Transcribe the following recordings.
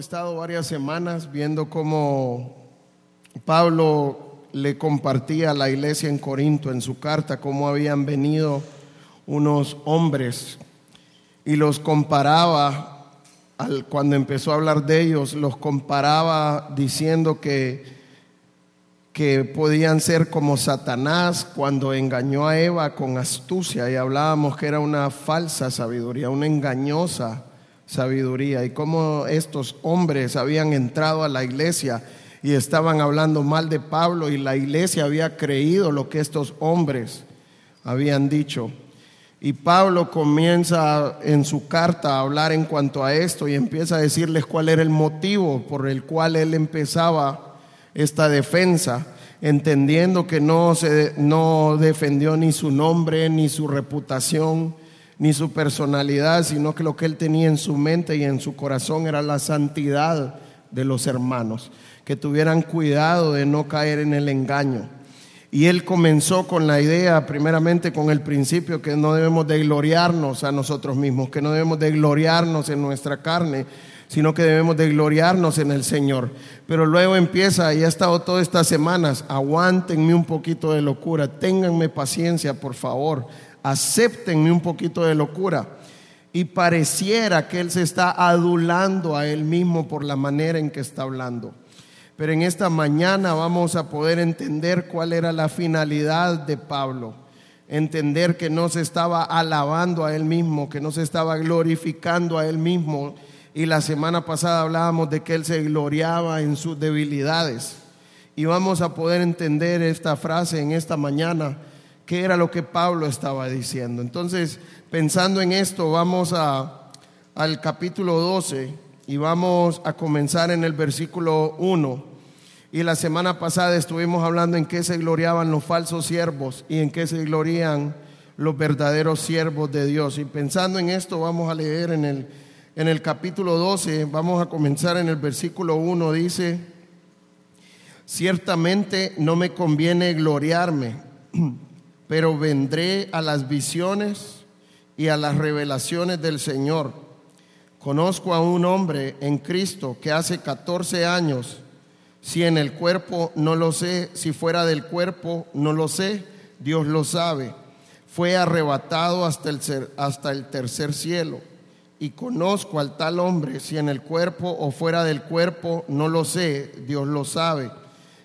estado varias semanas viendo cómo Pablo le compartía a la iglesia en Corinto en su carta cómo habían venido unos hombres y los comparaba, al, cuando empezó a hablar de ellos, los comparaba diciendo que, que podían ser como Satanás cuando engañó a Eva con astucia. Y hablábamos que era una falsa sabiduría, una engañosa sabiduría y cómo estos hombres habían entrado a la iglesia y estaban hablando mal de Pablo y la iglesia había creído lo que estos hombres habían dicho. Y Pablo comienza en su carta a hablar en cuanto a esto y empieza a decirles cuál era el motivo por el cual él empezaba esta defensa, entendiendo que no, se, no defendió ni su nombre ni su reputación, ni su personalidad, sino que lo que él tenía en su mente y en su corazón era la santidad de los hermanos, que tuvieran cuidado de no caer en el engaño. Y él comenzó con la idea, primeramente con el principio, que no debemos de gloriarnos a nosotros mismos, que no debemos de gloriarnos en nuestra carne, sino que debemos de gloriarnos en el Señor. Pero luego empieza, y ha estado todas estas semanas, aguántenme un poquito de locura, ténganme paciencia, por favor, acéptenme un poquito de locura. Y pareciera que él se está adulando a él mismo por la manera en que está hablando. Pero en esta mañana vamos a poder entender cuál era la finalidad de Pablo. Entender que no se estaba alabando a él mismo, que no se estaba glorificando a él mismo. Y la semana pasada hablábamos de que él se gloriaba en sus debilidades. Y vamos a poder entender esta frase en esta mañana qué era lo que Pablo estaba diciendo. Entonces, pensando en esto, vamos a, al capítulo 12 y vamos a comenzar en el versículo 1. Y la semana pasada estuvimos hablando en qué se gloriaban los falsos siervos y en qué se glorían los verdaderos siervos de Dios. Y pensando en esto, vamos a leer en el, en el capítulo 12, vamos a comenzar en el versículo 1, dice, ciertamente no me conviene gloriarme pero vendré a las visiones y a las revelaciones del Señor. Conozco a un hombre en Cristo que hace 14 años, si en el cuerpo no lo sé, si fuera del cuerpo no lo sé, Dios lo sabe. Fue arrebatado hasta el, hasta el tercer cielo. Y conozco al tal hombre, si en el cuerpo o fuera del cuerpo no lo sé, Dios lo sabe,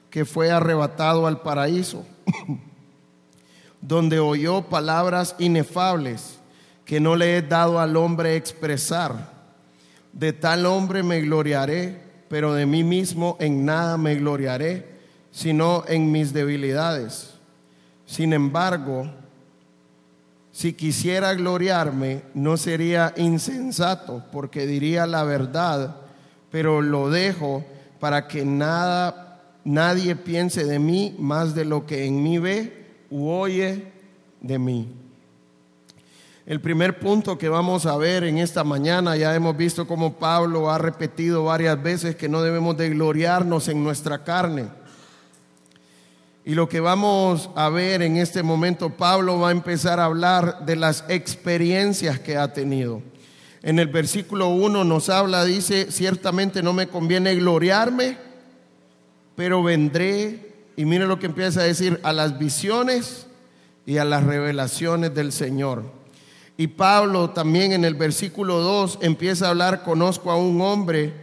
que fue arrebatado al paraíso. donde oyó palabras inefables que no le he dado al hombre expresar. De tal hombre me gloriaré, pero de mí mismo en nada me gloriaré, sino en mis debilidades. Sin embargo, si quisiera gloriarme, no sería insensato, porque diría la verdad, pero lo dejo para que nada, nadie piense de mí más de lo que en mí ve oye de mí. El primer punto que vamos a ver en esta mañana, ya hemos visto cómo Pablo ha repetido varias veces que no debemos de gloriarnos en nuestra carne. Y lo que vamos a ver en este momento, Pablo va a empezar a hablar de las experiencias que ha tenido. En el versículo 1 nos habla, dice, ciertamente no me conviene gloriarme, pero vendré y mire lo que empieza a decir, a las visiones y a las revelaciones del Señor. Y Pablo también en el versículo 2 empieza a hablar, conozco a un hombre,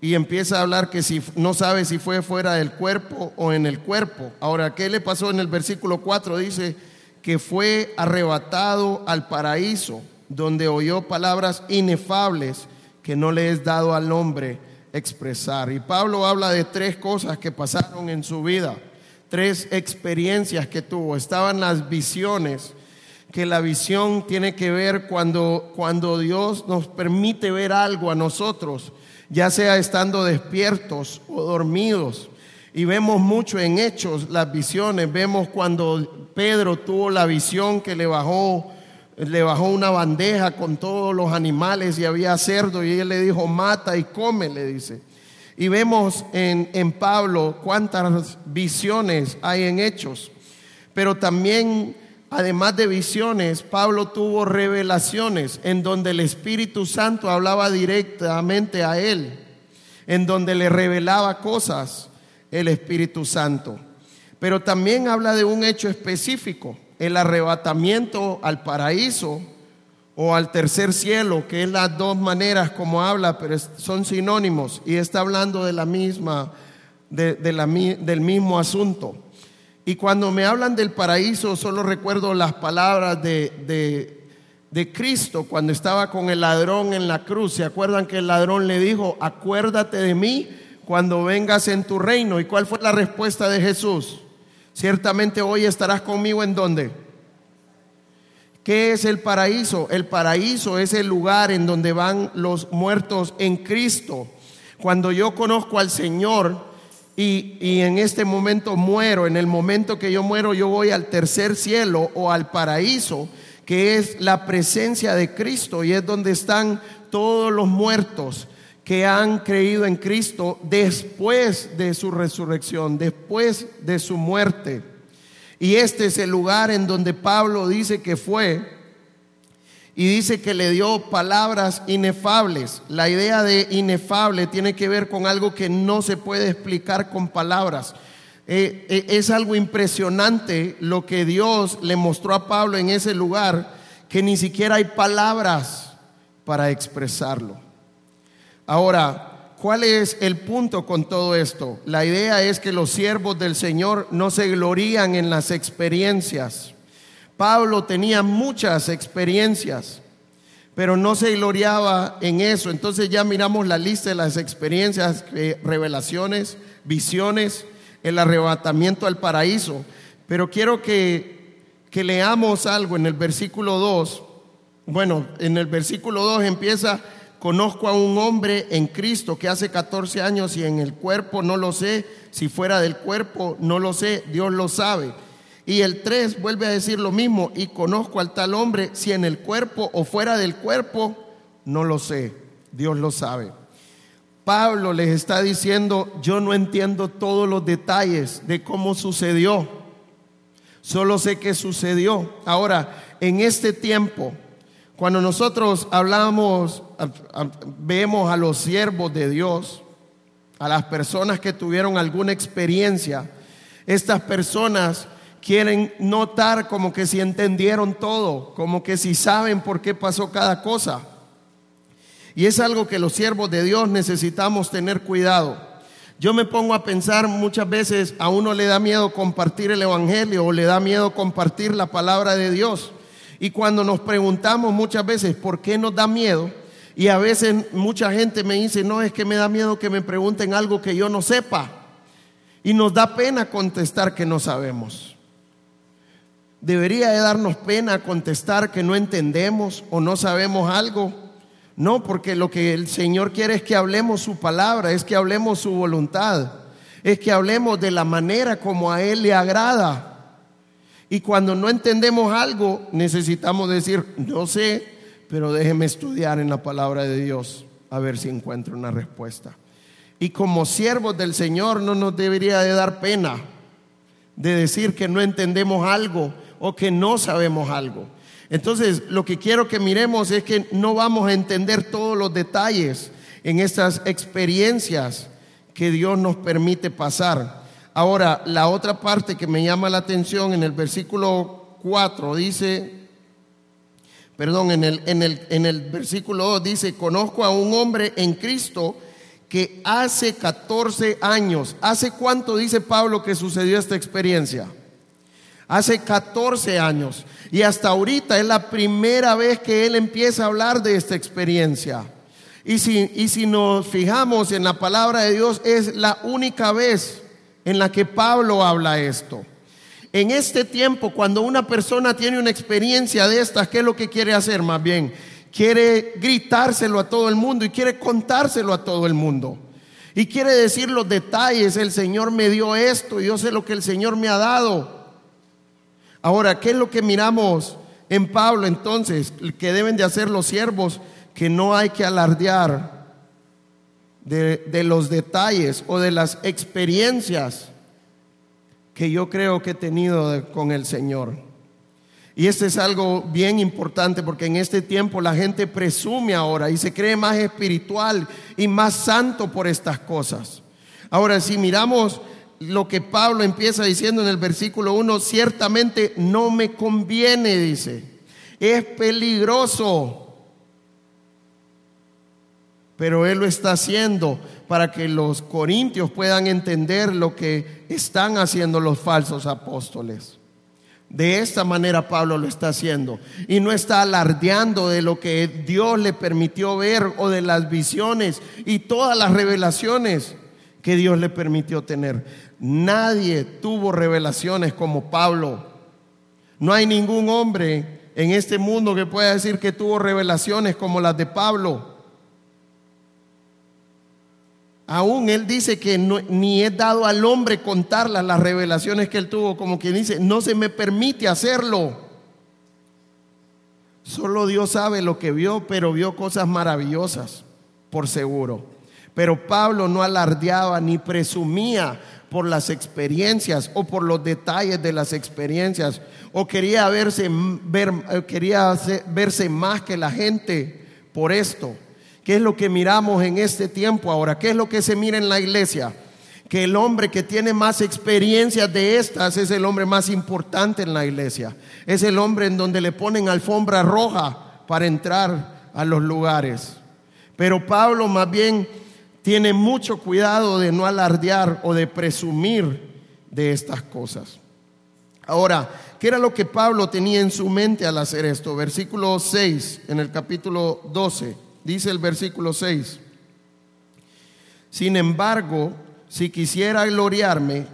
y empieza a hablar que si no sabe si fue fuera del cuerpo o en el cuerpo. Ahora, ¿qué le pasó en el versículo 4? Dice que fue arrebatado al paraíso, donde oyó palabras inefables que no le es dado al hombre expresar. Y Pablo habla de tres cosas que pasaron en su vida, tres experiencias que tuvo. Estaban las visiones, que la visión tiene que ver cuando, cuando Dios nos permite ver algo a nosotros, ya sea estando despiertos o dormidos. Y vemos mucho en hechos las visiones. Vemos cuando Pedro tuvo la visión que le bajó le bajó una bandeja con todos los animales y había cerdo y él le dijo, mata y come, le dice. Y vemos en, en Pablo cuántas visiones hay en hechos, pero también, además de visiones, Pablo tuvo revelaciones en donde el Espíritu Santo hablaba directamente a él. en donde le revelaba cosas el Espíritu Santo. Pero también habla de un hecho específico, el arrebatamiento al paraíso o al tercer cielo, que es las dos maneras como habla, pero son sinónimos y está hablando de la misma, de, del mismo asunto. Y cuando me hablan del paraíso, solo recuerdo las palabras de, de, Cristo cuando estaba con el ladrón en la cruz. ¿Se acuerdan que el ladrón le dijo, acuérdate de mí cuando vengas en tu reino? ¿Y cuál fue la respuesta de Jesús? Ciertamente hoy estarás conmigo en dónde? ¿Qué es el paraíso? El paraíso es el lugar en donde van los muertos en Cristo. Cuando yo conozco al Señor, y, en este momento muero, en el momento que yo muero yo voy al tercer cielo o al paraíso, que es la presencia de Cristo y es donde están todos los muertos que han creído en Cristo después de su resurrección, después de su muerte. Y este es el lugar en donde Pablo dice que fue y dice que le dio palabras inefables. La idea de inefable tiene que ver con algo que no se puede explicar con palabras. Eh, eh, es algo impresionante lo que Dios le mostró a Pablo en ese lugar, que ni siquiera hay palabras para expresarlo. Ahora, ¿cuál es el punto con todo esto? La idea es que los siervos del Señor no se glorían en las experiencias Pablo tenía muchas experiencias, pero no se gloriaba en eso. Entonces ya miramos la lista de las experiencias, eh, revelaciones, visiones, el arrebatamiento al paraíso. Pero quiero que, que leamos algo en el versículo 2. Bueno, en el versículo 2 empieza, conozco a un hombre en Cristo que hace 14 años y en el cuerpo no lo sé, si fuera del cuerpo no lo sé, Dios lo sabe. Y el 3 vuelve a decir lo mismo, y conozco al tal hombre, si en el cuerpo o fuera del cuerpo, no lo sé, Dios lo sabe. Pablo les está diciendo, yo no entiendo todos los detalles de cómo sucedió, solo sé que sucedió. Ahora, en este tiempo, cuando nosotros hablamos, vemos a los siervos de Dios, a las personas que tuvieron alguna experiencia, estas personas quieren notar como que si entendieron todo, como que si saben por qué pasó cada cosa. Y es algo que los siervos de Dios necesitamos tener cuidado. Yo me pongo a pensar muchas veces, a uno le da miedo compartir el Evangelio o le da miedo compartir la palabra de Dios. Y cuando nos preguntamos muchas veces, ¿por qué nos da miedo? Y a veces mucha gente me dice, no, es que me da miedo que me pregunten algo que yo no sepa. Y nos da pena contestar que no sabemos. ¿Debería de darnos pena contestar que no entendemos o no sabemos algo? No, porque lo que el Señor quiere es que hablemos su palabra, es que hablemos su voluntad, es que hablemos de la manera como a Él le agrada. Y cuando no entendemos algo, necesitamos decir, no sé, pero déjeme estudiar en la palabra de Dios a ver si encuentro una respuesta. Y como siervos del Señor no nos debería de dar pena de decir que no entendemos algo o que no sabemos algo. Entonces, lo que quiero que miremos es que no vamos a entender todos los detalles en estas experiencias que Dios nos permite pasar. Ahora, la otra parte que me llama la atención en el versículo 4 dice, perdón, en el, en el, en el versículo 2 dice, conozco a un hombre en Cristo que hace 14 años, ¿hace cuánto dice Pablo que sucedió esta experiencia? hace 14 años. Y hasta ahorita es la primera vez que él empieza a hablar de esta experiencia. Y si, y si nos fijamos en la palabra de Dios, es la única vez en la que Pablo habla esto. En este tiempo, cuando una persona tiene una experiencia de estas, ¿qué es lo que quiere hacer más bien? Quiere gritárselo a todo el mundo y quiere contárselo a todo el mundo. Y quiere decir los detalles, el Señor me dio esto, yo sé lo que el Señor me ha dado. Ahora, ¿qué es lo que miramos en Pablo entonces? Que deben de hacer los siervos, que no hay que alardear de, los detalles o de las experiencias que yo creo que he tenido con el Señor. Y este es algo bien importante porque en este tiempo la gente presume ahora y se cree más espiritual y más santo por estas cosas. Ahora, si miramos lo que Pablo empieza diciendo en el versículo 1, ciertamente no me conviene, dice, es peligroso. Pero él lo está haciendo para que los corintios puedan entender lo que están haciendo los falsos apóstoles. De esta manera Pablo lo está haciendo. Y no está alardeando de lo que Dios le permitió ver o de las visiones y todas las revelaciones que Dios le permitió tener. Nadie tuvo revelaciones como Pablo. No hay ningún hombre en este mundo que pueda decir que tuvo revelaciones como las de Pablo. Aún él dice que ni es dado al hombre contarlas las revelaciones que él tuvo, como quien dice, no se me permite hacerlo. Solo Dios sabe lo que vio, pero vio cosas maravillosas, por seguro. Pero Pablo no alardeaba ni presumía por las experiencias o por los detalles de las experiencias, o quería verse, ver, quería verse más que la gente por esto. ¿Qué es lo que miramos en este tiempo ahora? ¿Qué es lo que se mira en la iglesia? Que el hombre que tiene más experiencias de estas es el hombre más importante en la iglesia. Es el hombre en donde le ponen alfombra roja para entrar a los lugares. Pero Pablo más bien tiene mucho cuidado de no alardear o de presumir de estas cosas. Ahora, ¿qué era lo que Pablo tenía en su mente al hacer esto? Versículo 6 en el capítulo 12. Dice el versículo 6. Sin embargo, si quisiera gloriarme,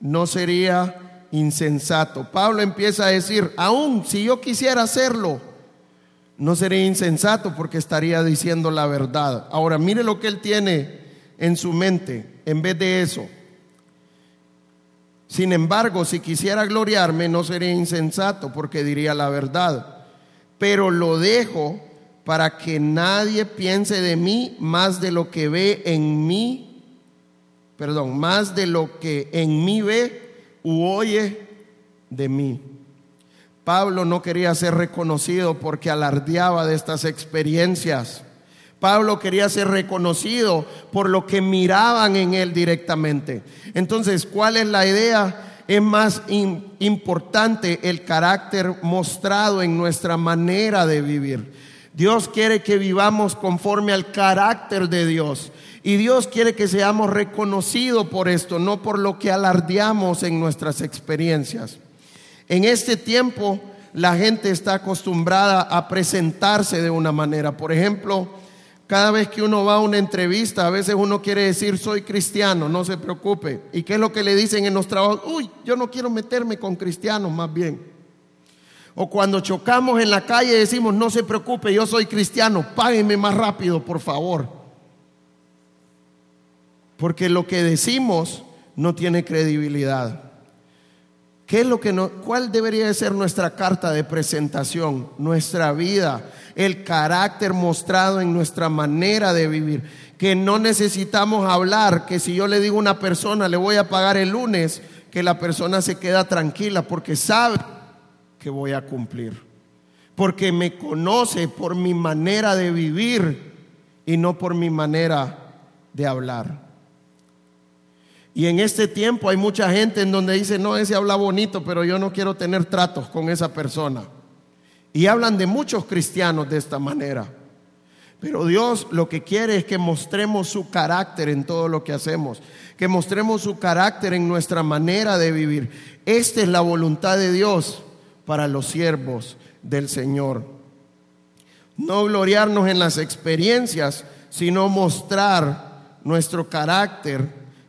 no sería insensato. Pablo empieza a decir, aún si yo quisiera hacerlo, no sería insensato porque estaría diciendo la verdad. Ahora, mire lo que él tiene en su mente en vez de eso. Sin embargo, si quisiera gloriarme, no sería insensato porque diría la verdad. Pero lo dejo para que nadie piense de mí más de lo que ve en mí, perdón, más de lo que en mí ve u oye de mí. Pablo no quería ser reconocido porque alardeaba de estas experiencias. Pablo quería ser reconocido por lo que miraban en él directamente. Entonces, ¿cuál es la idea? Es más importante el carácter mostrado en nuestra manera de vivir. Dios quiere que vivamos conforme al carácter de Dios. Y Dios quiere que seamos reconocidos por esto, no por lo que alardeamos en nuestras experiencias. En este tiempo la gente está acostumbrada a presentarse de una manera. Por ejemplo, cada vez que uno va a una entrevista, a veces uno quiere decir soy cristiano, no se preocupe. ¿Y qué es lo que le dicen en los trabajos? Uy, yo no quiero meterme con cristianos más bien. O cuando chocamos en la calle decimos, no se preocupe, yo soy cristiano, páguenme más rápido, por favor. Porque lo que decimos no tiene credibilidad. ¿Qué es lo que no, ¿Cuál debería de ser nuestra carta de presentación? Nuestra vida, el carácter mostrado en nuestra manera de vivir. Que no necesitamos hablar, que si yo le digo a una persona le voy a pagar el lunes, que la persona se queda tranquila porque sabe que voy a cumplir. Porque me conoce por mi manera de vivir y no por mi manera de hablar. Y en este tiempo hay mucha gente en donde dice, no, ese habla bonito, pero yo no quiero tener tratos con esa persona. Y hablan de muchos cristianos de esta manera. Pero Dios lo que quiere es que mostremos su carácter en todo lo que hacemos, que mostremos su carácter en nuestra manera de vivir. Esta es la voluntad de Dios para los siervos del Señor. No gloriarnos en las experiencias, sino mostrar nuestro carácter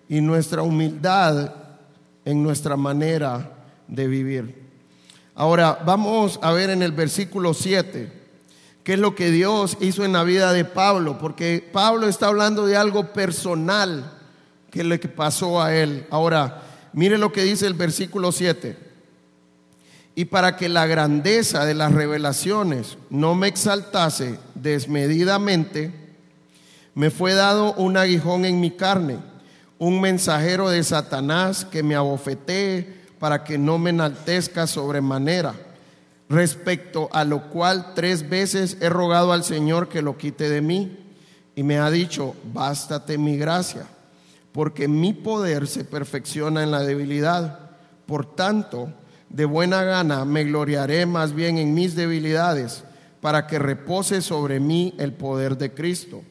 y nuestra humildad en nuestra manera de vivir. Ahora vamos a ver en el versículo 7 qué es lo que Dios hizo en la vida de Pablo, porque Pablo está hablando de algo personal que le pasó a él. Ahora, mire lo que dice el versículo 7 y para que la grandeza de las revelaciones no me exaltase desmedidamente, me fue dado un aguijón en mi carne, un mensajero de Satanás que me abofetee para que no me enaltezca sobremanera. respecto a lo cual tres veces he rogado al Señor que lo quite de mí. Y me ha dicho, bástate mi gracia, porque mi poder se perfecciona en la debilidad. Por tanto, de buena gana me gloriaré más bien en mis debilidades, para que repose sobre mí el poder de Cristo.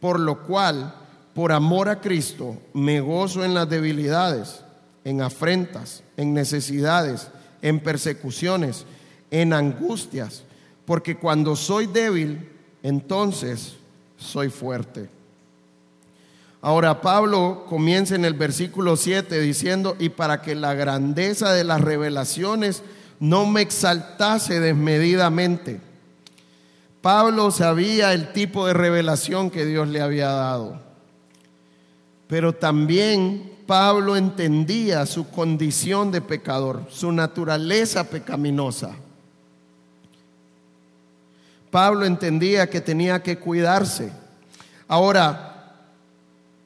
Por lo cual, por amor a Cristo, me gozo en las debilidades, en afrentas, en necesidades, en persecuciones, en angustias, porque cuando soy débil, entonces soy fuerte. Ahora Pablo comienza en el versículo 7 diciendo, y para que la grandeza de las revelaciones no me exaltase desmedidamente. Pablo sabía el tipo de revelación que Dios le había dado, pero también Pablo entendía su condición de pecador, su naturaleza pecaminosa. Pablo entendía que tenía que cuidarse. Ahora,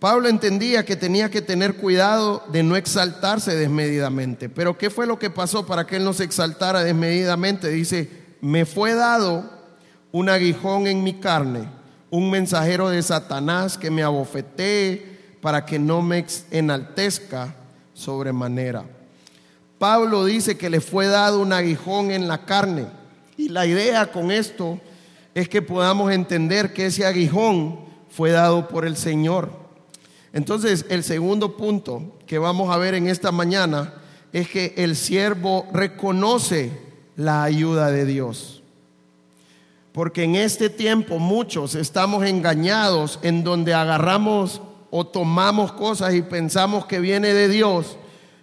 Pablo entendía que tenía que tener cuidado de no exaltarse desmedidamente. Pero ¿qué fue lo que pasó para que él no se exaltara desmedidamente? Dice, me fue dado un aguijón en mi carne, un mensajero de Satanás que me abofetee para que no me enaltezca sobremanera. Pablo dice que le fue dado un aguijón en la carne. Y la idea con esto es que podamos entender que ese aguijón fue dado por el Señor. Entonces, el segundo punto que vamos a ver en esta mañana es que el siervo reconoce la ayuda de Dios. Porque en este tiempo muchos estamos engañados en donde agarramos o tomamos cosas y pensamos que viene de Dios,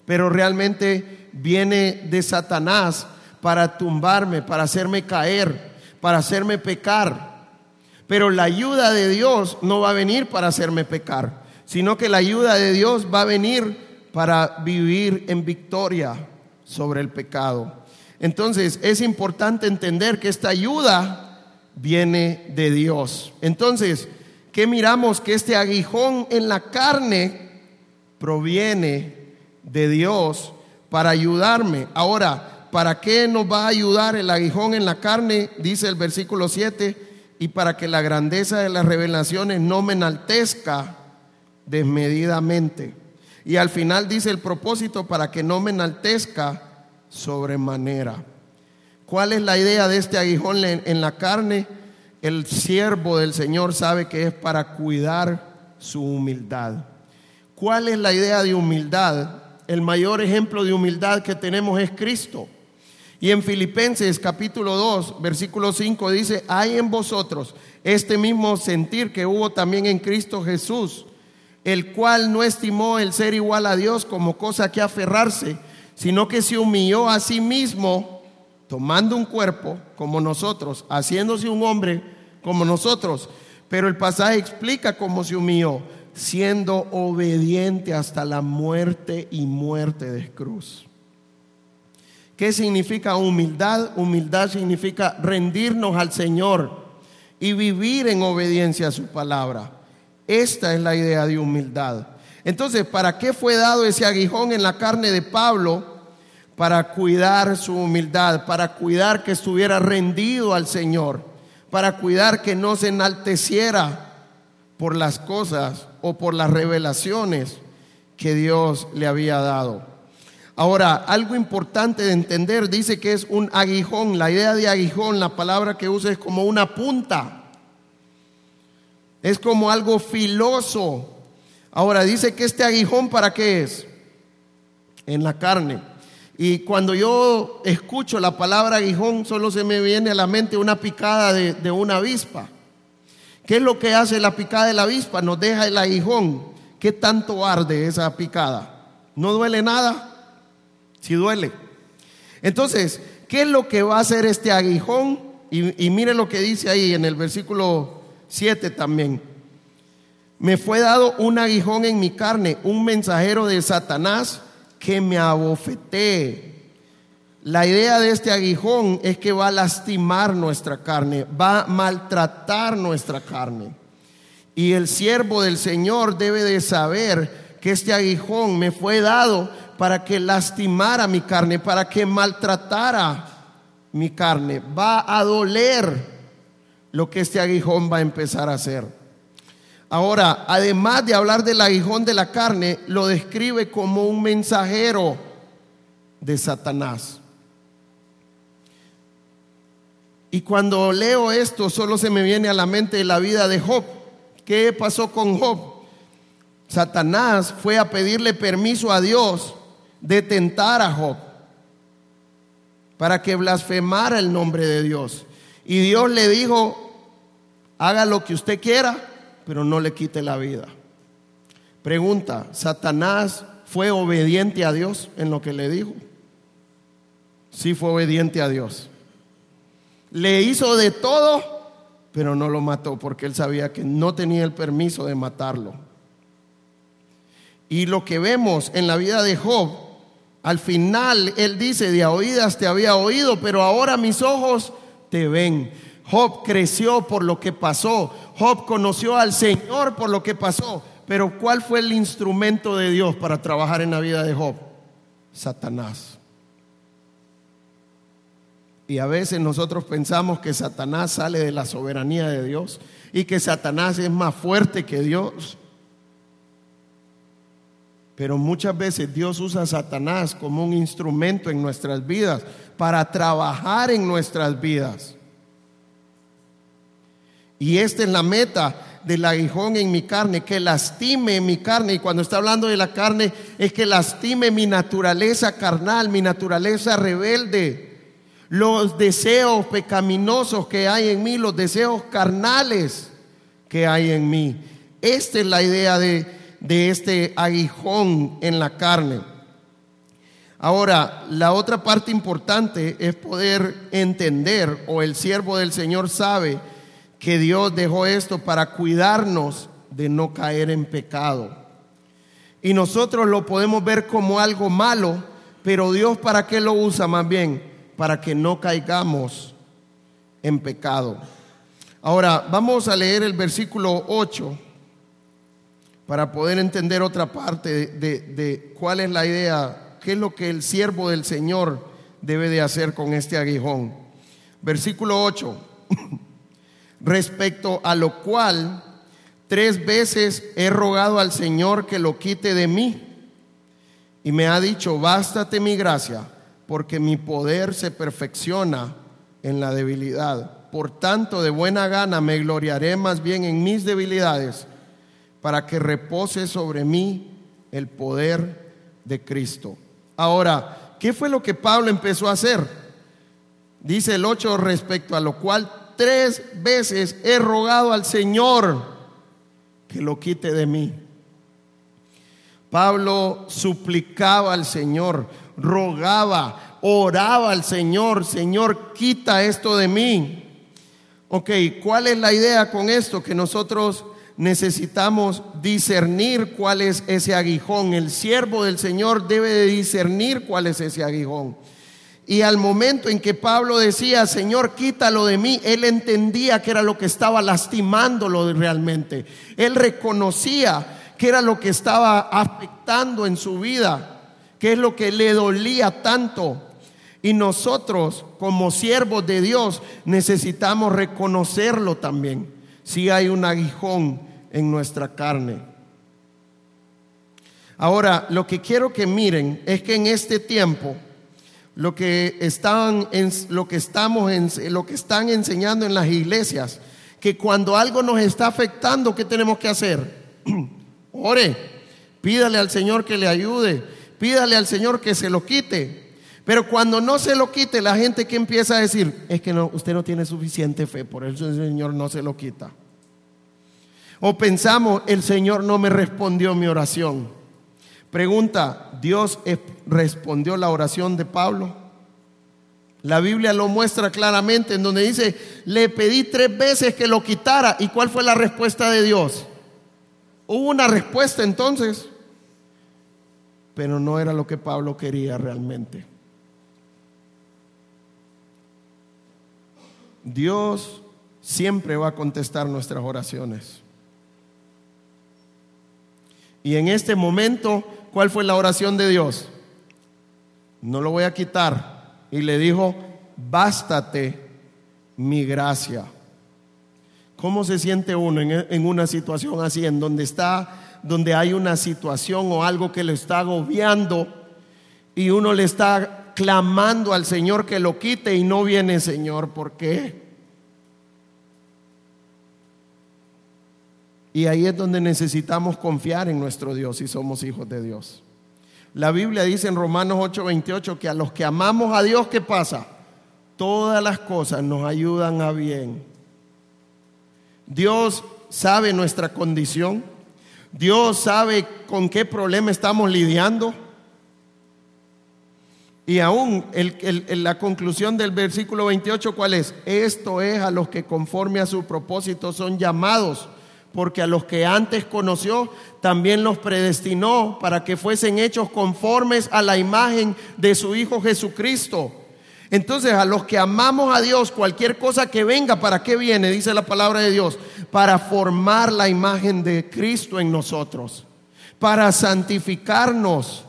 pero realmente viene de Satanás para tumbarme, para hacerme caer, para hacerme pecar. Pero la ayuda de Dios no va a venir para hacerme pecar, sino que la ayuda de Dios va a venir para vivir en victoria sobre el pecado. Entonces es importante entender que esta ayuda viene de Dios. Entonces, ¿qué miramos? Que este aguijón en la carne proviene de Dios para ayudarme. Ahora, ¿para qué nos va a ayudar el aguijón en la carne? Dice el versículo 7, y para que la grandeza de las revelaciones no me enaltezca desmedidamente. Y al final dice el propósito para que no me enaltezca sobremanera. ¿Cuál es la idea de este aguijón en la carne? El siervo del Señor sabe que es para cuidar su humildad. ¿Cuál es la idea de humildad? El mayor ejemplo de humildad que tenemos es Cristo. Y en Filipenses capítulo 2, versículo 5 dice, hay en vosotros este mismo sentir que hubo también en Cristo Jesús, el cual no estimó el ser igual a Dios como cosa que aferrarse, sino que se humilló a sí mismo, tomando un cuerpo como nosotros, haciéndose un hombre como nosotros. Pero el pasaje explica cómo se humilló, siendo obediente hasta la muerte y muerte de cruz. ¿Qué significa humildad? Humildad significa rendirnos al Señor y vivir en obediencia a su palabra. Esta es la idea de humildad. Entonces, ¿para qué fue dado ese aguijón en la carne de Pablo? Para cuidar su humildad, para cuidar que estuviera rendido al Señor, para cuidar que no se enalteciera por las cosas o por las revelaciones que Dios le había dado. Ahora, algo importante de entender, dice que es un aguijón. La idea de aguijón, la palabra que usa es como una punta. Es como algo filoso. Ahora, dice que este aguijón, ¿para qué es? En la carne. Y cuando yo escucho la palabra aguijón, solo se me viene a la mente una picada de, una avispa. ¿Qué es lo que hace la picada de la avispa? Nos deja el aguijón. ¿Qué tanto arde esa picada? ¿No duele nada? si duele. Entonces, ¿qué es lo que va a hacer este aguijón? Y mire lo que dice ahí en el versículo 7 también. Me fue dado un aguijón en mi carne, un mensajero de Satanás que me abofetee. La idea de este aguijón es que va a lastimar nuestra carne, va a maltratar nuestra carne. Y el siervo del Señor debe de saber que este aguijón me fue dado para que lastimara mi carne, para que maltratara mi carne, va a doler lo que este aguijón va a empezar a hacer. Ahora, además de hablar del aguijón de la carne, lo describe como un mensajero de Satanás. Y cuando leo esto, solo se me viene a la mente la vida de Job. ¿Qué pasó con Job? Satanás fue a pedirle permiso a Dios de tentar a Job para que blasfemara el nombre de Dios. Y Dios le dijo, haga lo que usted quiera, pero no le quite la vida. Pregunta, ¿Satanás fue obediente a Dios en lo que le dijo? Sí fue obediente a Dios. Le hizo de todo, pero no lo mató porque él sabía que no tenía el permiso de matarlo. Y lo que vemos en la vida de Job, al final él dice, de oídas te había oído, pero ahora mis ojos te ven. Job creció por lo que pasó. Job conoció al Señor por lo que pasó. Pero ¿cuál fue el instrumento de Dios para trabajar en la vida de Job? Satanás. Y a veces nosotros pensamos que Satanás sale de la soberanía de Dios y que Satanás es más fuerte que Dios. Pero muchas veces Dios usa a Satanás como un instrumento en nuestras vidas para trabajar en nuestras vidas. Y esta es la meta del aguijón en mi carne, que lastime mi carne. Y cuando está hablando de la carne, es que lastime mi naturaleza carnal, mi naturaleza rebelde, los deseos pecaminosos que hay en mí, los deseos carnales que hay en mí. Esta es la idea de, de este aguijón en la carne. Ahora, la otra parte importante es poder entender, o el siervo del Señor sabe, que Dios dejó esto para cuidarnos de no caer en pecado. Y nosotros lo podemos ver como algo malo, pero Dios para qué lo usa más bien? Para que no caigamos en pecado. Ahora, vamos a leer el versículo 8 para poder entender otra parte de, de, cuál es la idea, qué es lo que el siervo del Señor debe de hacer con este aguijón. Versículo 8. respecto a lo cual tres veces he rogado al Señor que lo quite de mí. Y me ha dicho, bástate mi gracia, porque mi poder se perfecciona en la debilidad. Por tanto, de buena gana me gloriaré más bien en mis debilidades, para que repose sobre mí el poder de Cristo. Ahora, ¿qué fue lo que Pablo empezó a hacer? Dice el 8 respecto a lo cual tres veces he rogado al Señor que lo quite de mí. Pablo suplicaba al Señor, rogaba, oraba al Señor, Señor, quita esto de mí. Ok, ¿cuál es la idea con esto? Que nosotros necesitamos discernir cuál es ese aguijón. El siervo del Señor debe de discernir cuál es ese aguijón. Y al momento en que Pablo decía, Señor, quítalo de mí, él entendía que era lo que estaba lastimándolo realmente. Él reconocía que era lo que estaba afectando en su vida, que es lo que le dolía tanto. Y nosotros, como siervos de Dios, necesitamos reconocerlo también, si hay un aguijón en nuestra carne. Ahora, lo que quiero que miren es que en este tiempo, lo que están en, lo que estamos en, lo que están enseñando en las iglesias, que cuando algo nos está afectando, ¿qué tenemos que hacer? Ore, pídale al Señor que le ayude, pídale al Señor que se lo quite. Pero cuando no se lo quite, la gente que empieza a decir, es que no, usted no tiene suficiente fe, por eso el Señor no se lo quita. O pensamos, el Señor no me respondió mi oración. Pregunta, ¿Dios respondió la oración de Pablo? La Biblia lo muestra claramente en donde dice, le pedí tres veces que lo quitara. ¿Y cuál fue la respuesta de Dios? Hubo una respuesta entonces, pero no era lo que Pablo quería realmente. Dios siempre va a contestar nuestras oraciones. Y en este momento ¿Cuál fue la oración de Dios? No lo voy a quitar. Y le dijo, bástate mi gracia. ¿Cómo se siente uno en, una situación así, en donde está, donde hay una situación o algo que le está agobiando y uno le está clamando al Señor que lo quite y no viene Señor? ¿Por qué? Y ahí es donde necesitamos confiar en nuestro Dios si somos hijos de Dios. La Biblia dice en Romanos 8:28 que a los que amamos a Dios, ¿qué pasa? Todas las cosas nos ayudan a bien. Dios sabe nuestra condición. Dios sabe con qué problema estamos lidiando. Y aún la conclusión del versículo 28, ¿cuál es? Esto es a los que conforme a su propósito son llamados porque a los que antes conoció también los predestinó para que fuesen hechos conformes a la imagen de su Hijo Jesucristo. Entonces, a los que amamos a Dios, cualquier cosa que venga, ¿para qué viene? Dice la palabra de Dios, para formar la imagen de Cristo en nosotros, para santificarnos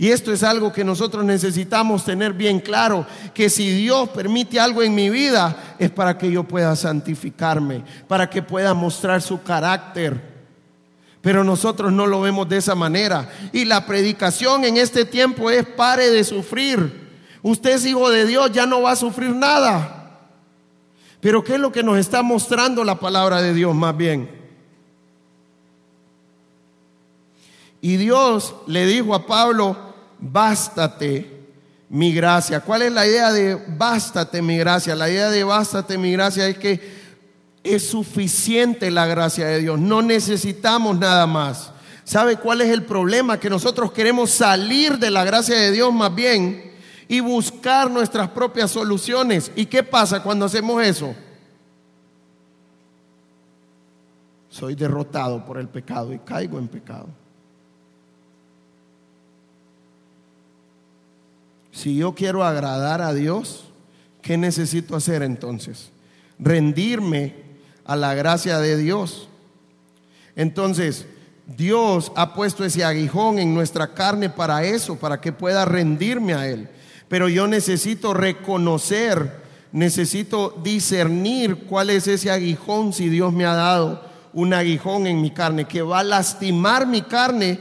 y esto es algo que nosotros necesitamos tener bien claro, que si Dios permite algo en mi vida es para que yo pueda santificarme, para que pueda mostrar su carácter. Pero nosotros no lo vemos de esa manera. Y la predicación en este tiempo es pare de sufrir. Usted es hijo de Dios, ya no va a sufrir nada. Pero ¿qué es lo que nos está mostrando la palabra de Dios más bien? Y Dios le dijo a Pablo, bástate mi gracia. ¿Cuál es la idea de bástate mi gracia? La idea de bástate mi gracia es que es suficiente la gracia de Dios, no necesitamos nada más. ¿Sabe cuál es el problema? Que nosotros queremos salir de la gracia de Dios más bien y buscar nuestras propias soluciones. ¿Y qué pasa cuando hacemos eso? Soy derrotado por el pecado y caigo en pecado. Si yo quiero agradar a Dios, ¿qué necesito hacer entonces? Rendirme a la gracia de Dios. Entonces, Dios ha puesto ese aguijón en nuestra carne para eso, para que pueda rendirme a Él. Pero yo necesito reconocer, necesito discernir cuál es ese aguijón si Dios me ha dado un aguijón en mi carne, que va a lastimar mi carne,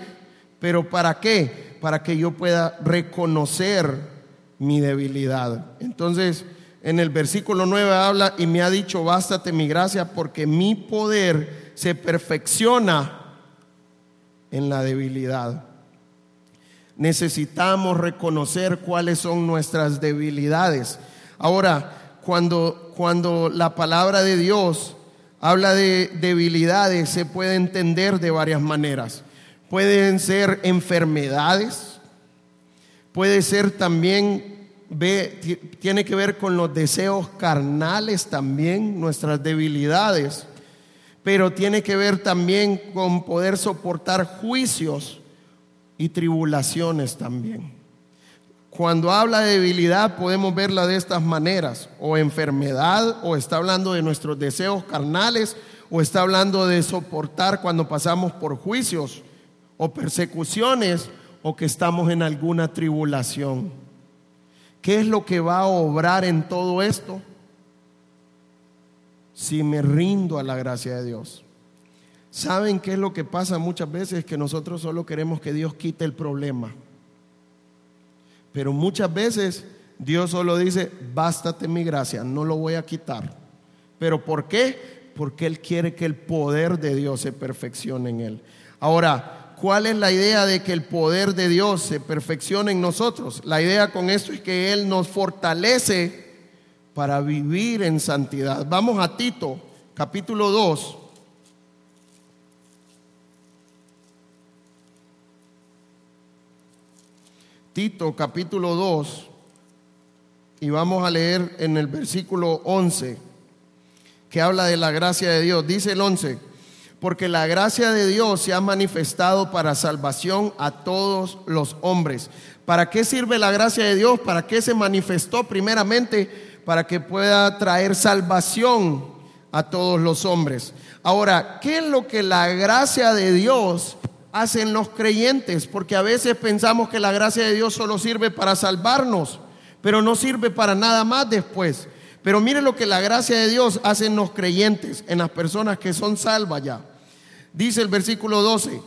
pero ¿para qué? Para que yo pueda reconocer mi debilidad. Entonces, en el versículo 9 habla y me ha dicho, bástate mi gracia porque mi poder se perfecciona en la debilidad. Necesitamos reconocer cuáles son nuestras debilidades. Ahora, cuando, cuando la palabra de Dios habla de debilidades, se puede entender de varias maneras pueden ser enfermedades, puede ser también, tiene que ver con los deseos carnales también, nuestras debilidades, pero tiene que ver también con poder soportar juicios y tribulaciones también. Cuando habla de debilidad podemos verla de estas maneras, o enfermedad, o está hablando de nuestros deseos carnales, o está hablando de soportar cuando pasamos por juicios o persecuciones o que estamos en alguna tribulación. ¿Qué es lo que va a obrar en todo esto? Si me rindo a la gracia de Dios. ¿Saben qué es lo que pasa muchas veces? Que nosotros solo queremos que Dios quite el problema. Pero muchas veces Dios solo dice, bástate mi gracia, no lo voy a quitar. ¿Pero por qué? Porque Él quiere que el poder de Dios se perfeccione en Él. Ahora, ¿Cuál es la idea de que el poder de Dios se perfeccione en nosotros? La idea con esto es que Él nos fortalece para vivir en santidad. Vamos a Tito, capítulo 2. Tito, capítulo 2, y vamos a leer en el versículo 11, que habla de la gracia de Dios. Dice el 11 porque la gracia de Dios se ha manifestado para salvación a todos los hombres. ¿Para qué sirve la gracia de Dios? ¿Para qué se manifestó primeramente? Para que pueda traer salvación a todos los hombres. Ahora, ¿qué es lo que la gracia de Dios hace en los creyentes? Porque a veces pensamos que la gracia de Dios solo sirve para salvarnos. pero no sirve para nada más después. Pero mire lo que la gracia de Dios hace en los creyentes, en las personas que son salvas ya. Dice el versículo 12,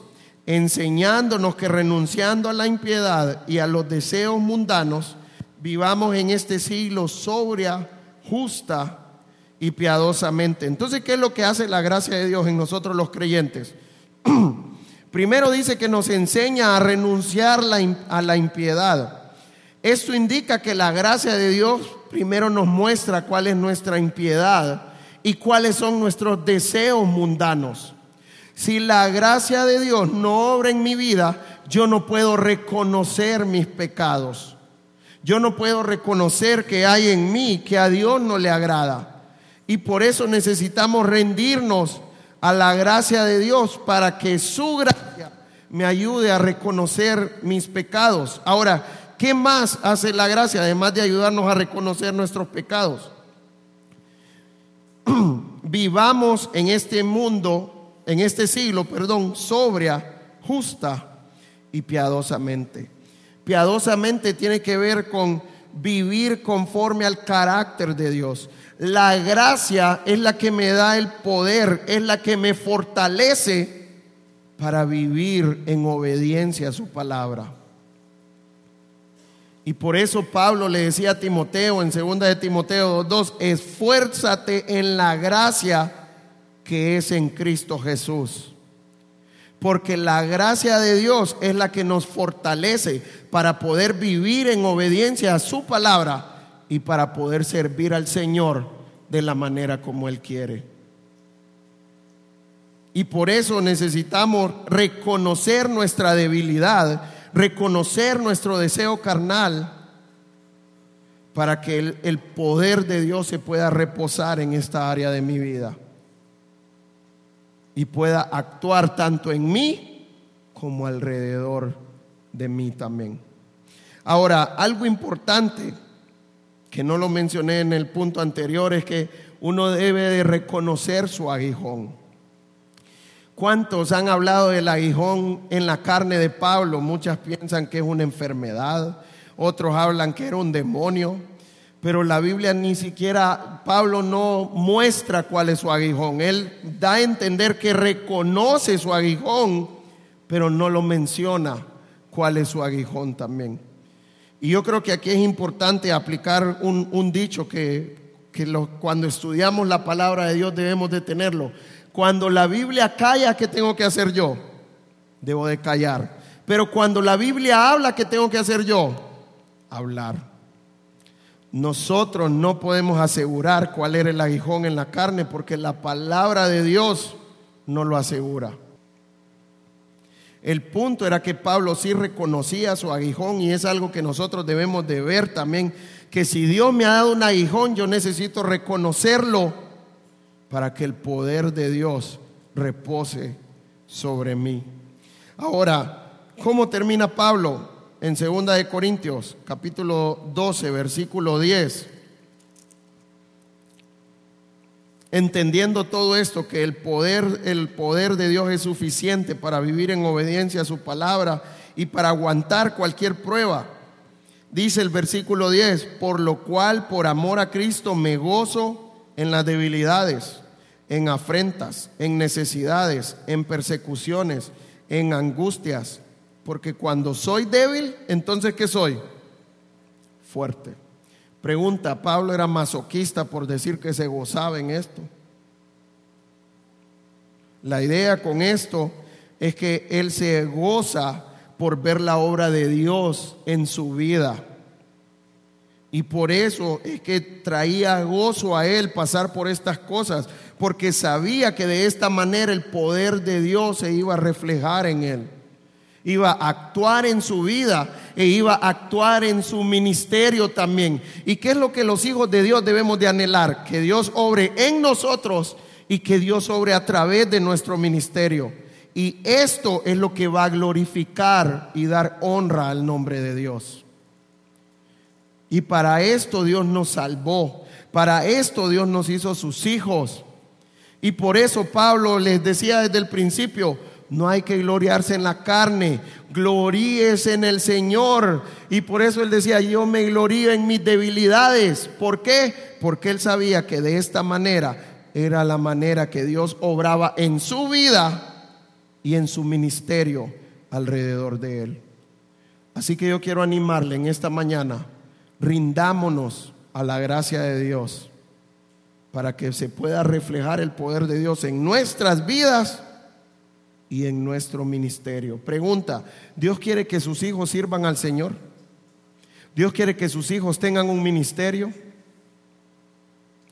enseñándonos que renunciando a la impiedad y a los deseos mundanos, vivamos en este siglo sobria, justa y piadosamente. Entonces, ¿qué es lo que hace la gracia de Dios en nosotros los creyentes? Primero dice que nos enseña a renunciar a la impiedad. Esto indica que la gracia de Dios primero nos muestra cuál es nuestra impiedad y cuáles son nuestros deseos mundanos. Si la gracia de Dios no obra en mi vida, yo no puedo reconocer mis pecados. Yo no puedo reconocer que hay en mí que a Dios no le agrada. Y por eso necesitamos rendirnos a la gracia de Dios para que su gracia me ayude a reconocer mis pecados. Ahora, ¿qué más hace la gracia además de ayudarnos a reconocer nuestros pecados? Vivamos en este mundo en este siglo, perdón, sobria, justa y piadosamente. Piadosamente tiene que ver con vivir conforme al carácter de Dios. La gracia es la que me da el poder, es la que me fortalece para vivir en obediencia a su palabra. Y por eso Pablo le decía a Timoteo en 2 de Timoteo 2:2, esfuérzate en la gracia que es en Cristo Jesús. Porque la gracia de Dios es la que nos fortalece para poder vivir en obediencia a su palabra y para poder servir al Señor de la manera como Él quiere. Y por eso necesitamos reconocer nuestra debilidad, reconocer nuestro deseo carnal, para que el, poder de Dios se pueda reposar en esta área de mi vida y pueda actuar tanto en mí como alrededor de mí también. Ahora, algo importante que no lo mencioné en el punto anterior es que uno debe de reconocer su aguijón. ¿Cuántos han hablado del aguijón en la carne de Pablo? Muchas piensan que es una enfermedad, otros hablan que era un demonio, pero la Biblia ni siquiera, Pablo no muestra cuál es su aguijón. Él da a entender que reconoce su aguijón, pero no lo menciona cuál es su aguijón también. Y yo creo que aquí es importante aplicar un, dicho que, cuando estudiamos la palabra de Dios debemos de tenerlo. Cuando la Biblia calla, ¿qué tengo que hacer yo? Debo de callar. Pero cuando la Biblia habla, ¿qué tengo que hacer yo? Hablar. Nosotros no podemos asegurar cuál era el aguijón en la carne porque la palabra de Dios no lo asegura. El punto era que Pablo sí reconocía su aguijón y es algo que nosotros debemos de ver también, que si Dios me ha dado un aguijón, yo necesito reconocerlo para que el poder de Dios repose sobre mí. Ahora, ¿cómo termina Pablo? en segunda de Corintios, capítulo 12, versículo 10. Entendiendo todo esto que el poder el poder de Dios es suficiente para vivir en obediencia a su palabra y para aguantar cualquier prueba. Dice el versículo 10, por lo cual por amor a Cristo me gozo en las debilidades, en afrentas, en necesidades, en persecuciones, en angustias porque cuando soy débil, entonces ¿qué soy? Fuerte. Pregunta, ¿Pablo era masoquista por decir que se gozaba en esto? La idea con esto es que él se goza por ver la obra de Dios en su vida. Y por eso es que traía gozo a él pasar por estas cosas, porque sabía que de esta manera el poder de Dios se iba a reflejar en él iba a actuar en su vida e iba a actuar en su ministerio también. ¿Y qué es lo que los hijos de Dios debemos de anhelar? Que Dios obre en nosotros y que Dios obre a través de nuestro ministerio. Y esto es lo que va a glorificar y dar honra al nombre de Dios. Y para esto Dios nos salvó. Para esto Dios nos hizo sus hijos. Y por eso Pablo les decía desde el principio, No hay que gloriarse en la carne, gloríese en el Señor. Y por eso él decía, yo me glorío en mis debilidades. ¿Por qué? Porque él sabía que de esta manera era la manera que Dios obraba en su vida y en su ministerio alrededor de él. Así que yo quiero animarle en esta mañana, rindámonos a la gracia de Dios para que se pueda reflejar el poder de Dios en nuestras vidas y en nuestro ministerio. Pregunta, ¿Dios quiere que sus hijos sirvan al Señor? ¿Dios quiere que sus hijos tengan un ministerio?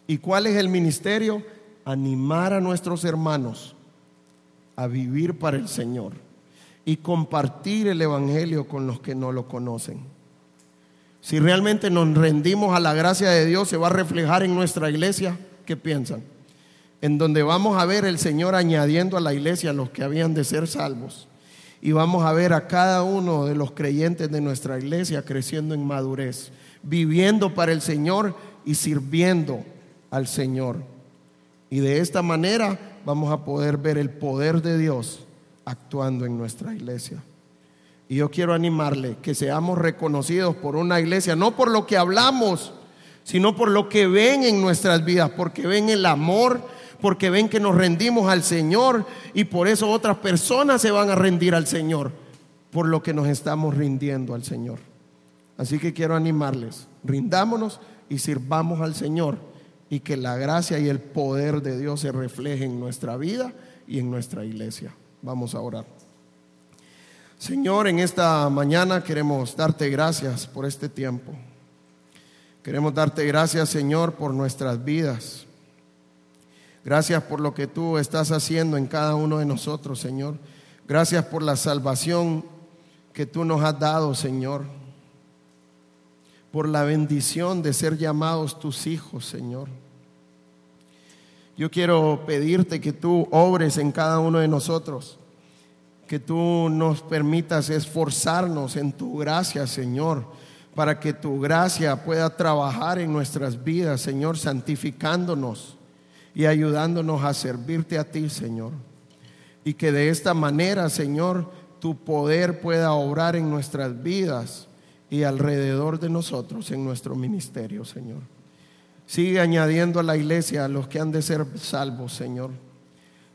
¿Y cuál es el ministerio? Animar a nuestros hermanos a vivir para el Señor y compartir el Evangelio con los que no lo conocen. Si realmente nos rendimos a la gracia de Dios, se va a reflejar en nuestra iglesia. ¿Qué piensan? En donde vamos a ver el Señor añadiendo a la iglesia los que habían de ser salvos. Y vamos a ver a cada uno de los creyentes de nuestra iglesia creciendo en madurez, viviendo para el Señor y sirviendo al Señor. Y de esta manera vamos a poder ver el poder de Dios actuando en nuestra iglesia. Y yo quiero animarle que seamos reconocidos por una iglesia, no por lo que hablamos, sino por lo que ven en nuestras vidas, porque ven el amor, porque ven que nos rendimos al Señor y por eso otras personas se van a rendir al Señor, por lo que nos estamos rindiendo al Señor. Así que quiero animarles, rindámonos y sirvamos al Señor y que la gracia y el poder de Dios se refleje en nuestra vida y en nuestra iglesia. Vamos a orar. Señor, en esta mañana queremos darte gracias por este tiempo. Queremos darte gracias, Señor, por nuestras vidas. Gracias por lo que tú estás haciendo en cada uno de nosotros, Señor. Gracias por la salvación que tú nos has dado, Señor. Por la bendición de ser llamados tus hijos, Señor. Yo quiero pedirte que tú obres en cada uno de nosotros que tú nos permitas esforzarnos en tu gracia, Señor, para que tu gracia pueda trabajar en nuestras vidas, Señor, santificándonos y ayudándonos a servirte a ti, Señor. Y que de esta manera, Señor, tu poder pueda obrar en nuestras vidas y alrededor de nosotros en nuestro ministerio, Señor. Sigue añadiendo a la iglesia a los que han de ser salvos, Señor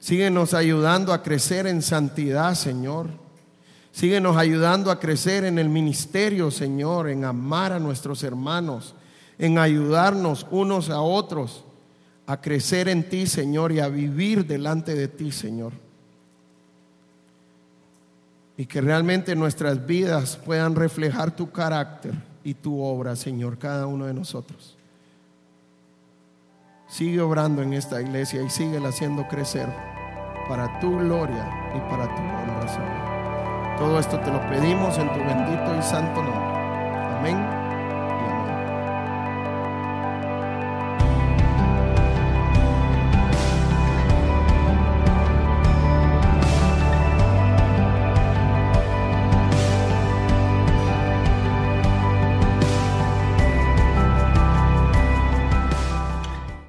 Síguenos ayudando a crecer en santidad, Señor. Síguenos ayudando a crecer en el ministerio, Señor, en amar a nuestros hermanos, en ayudarnos unos a otros a crecer en ti, Señor, y a vivir delante de ti, Señor. Y que realmente nuestras vidas puedan reflejar tu carácter y tu obra, Señor, cada uno de nosotros. Sigue obrando en esta iglesia y sigue haciendo crecer para tu gloria y para tu honra. Todo esto te lo pedimos en tu bendito y santo nombre. Amén.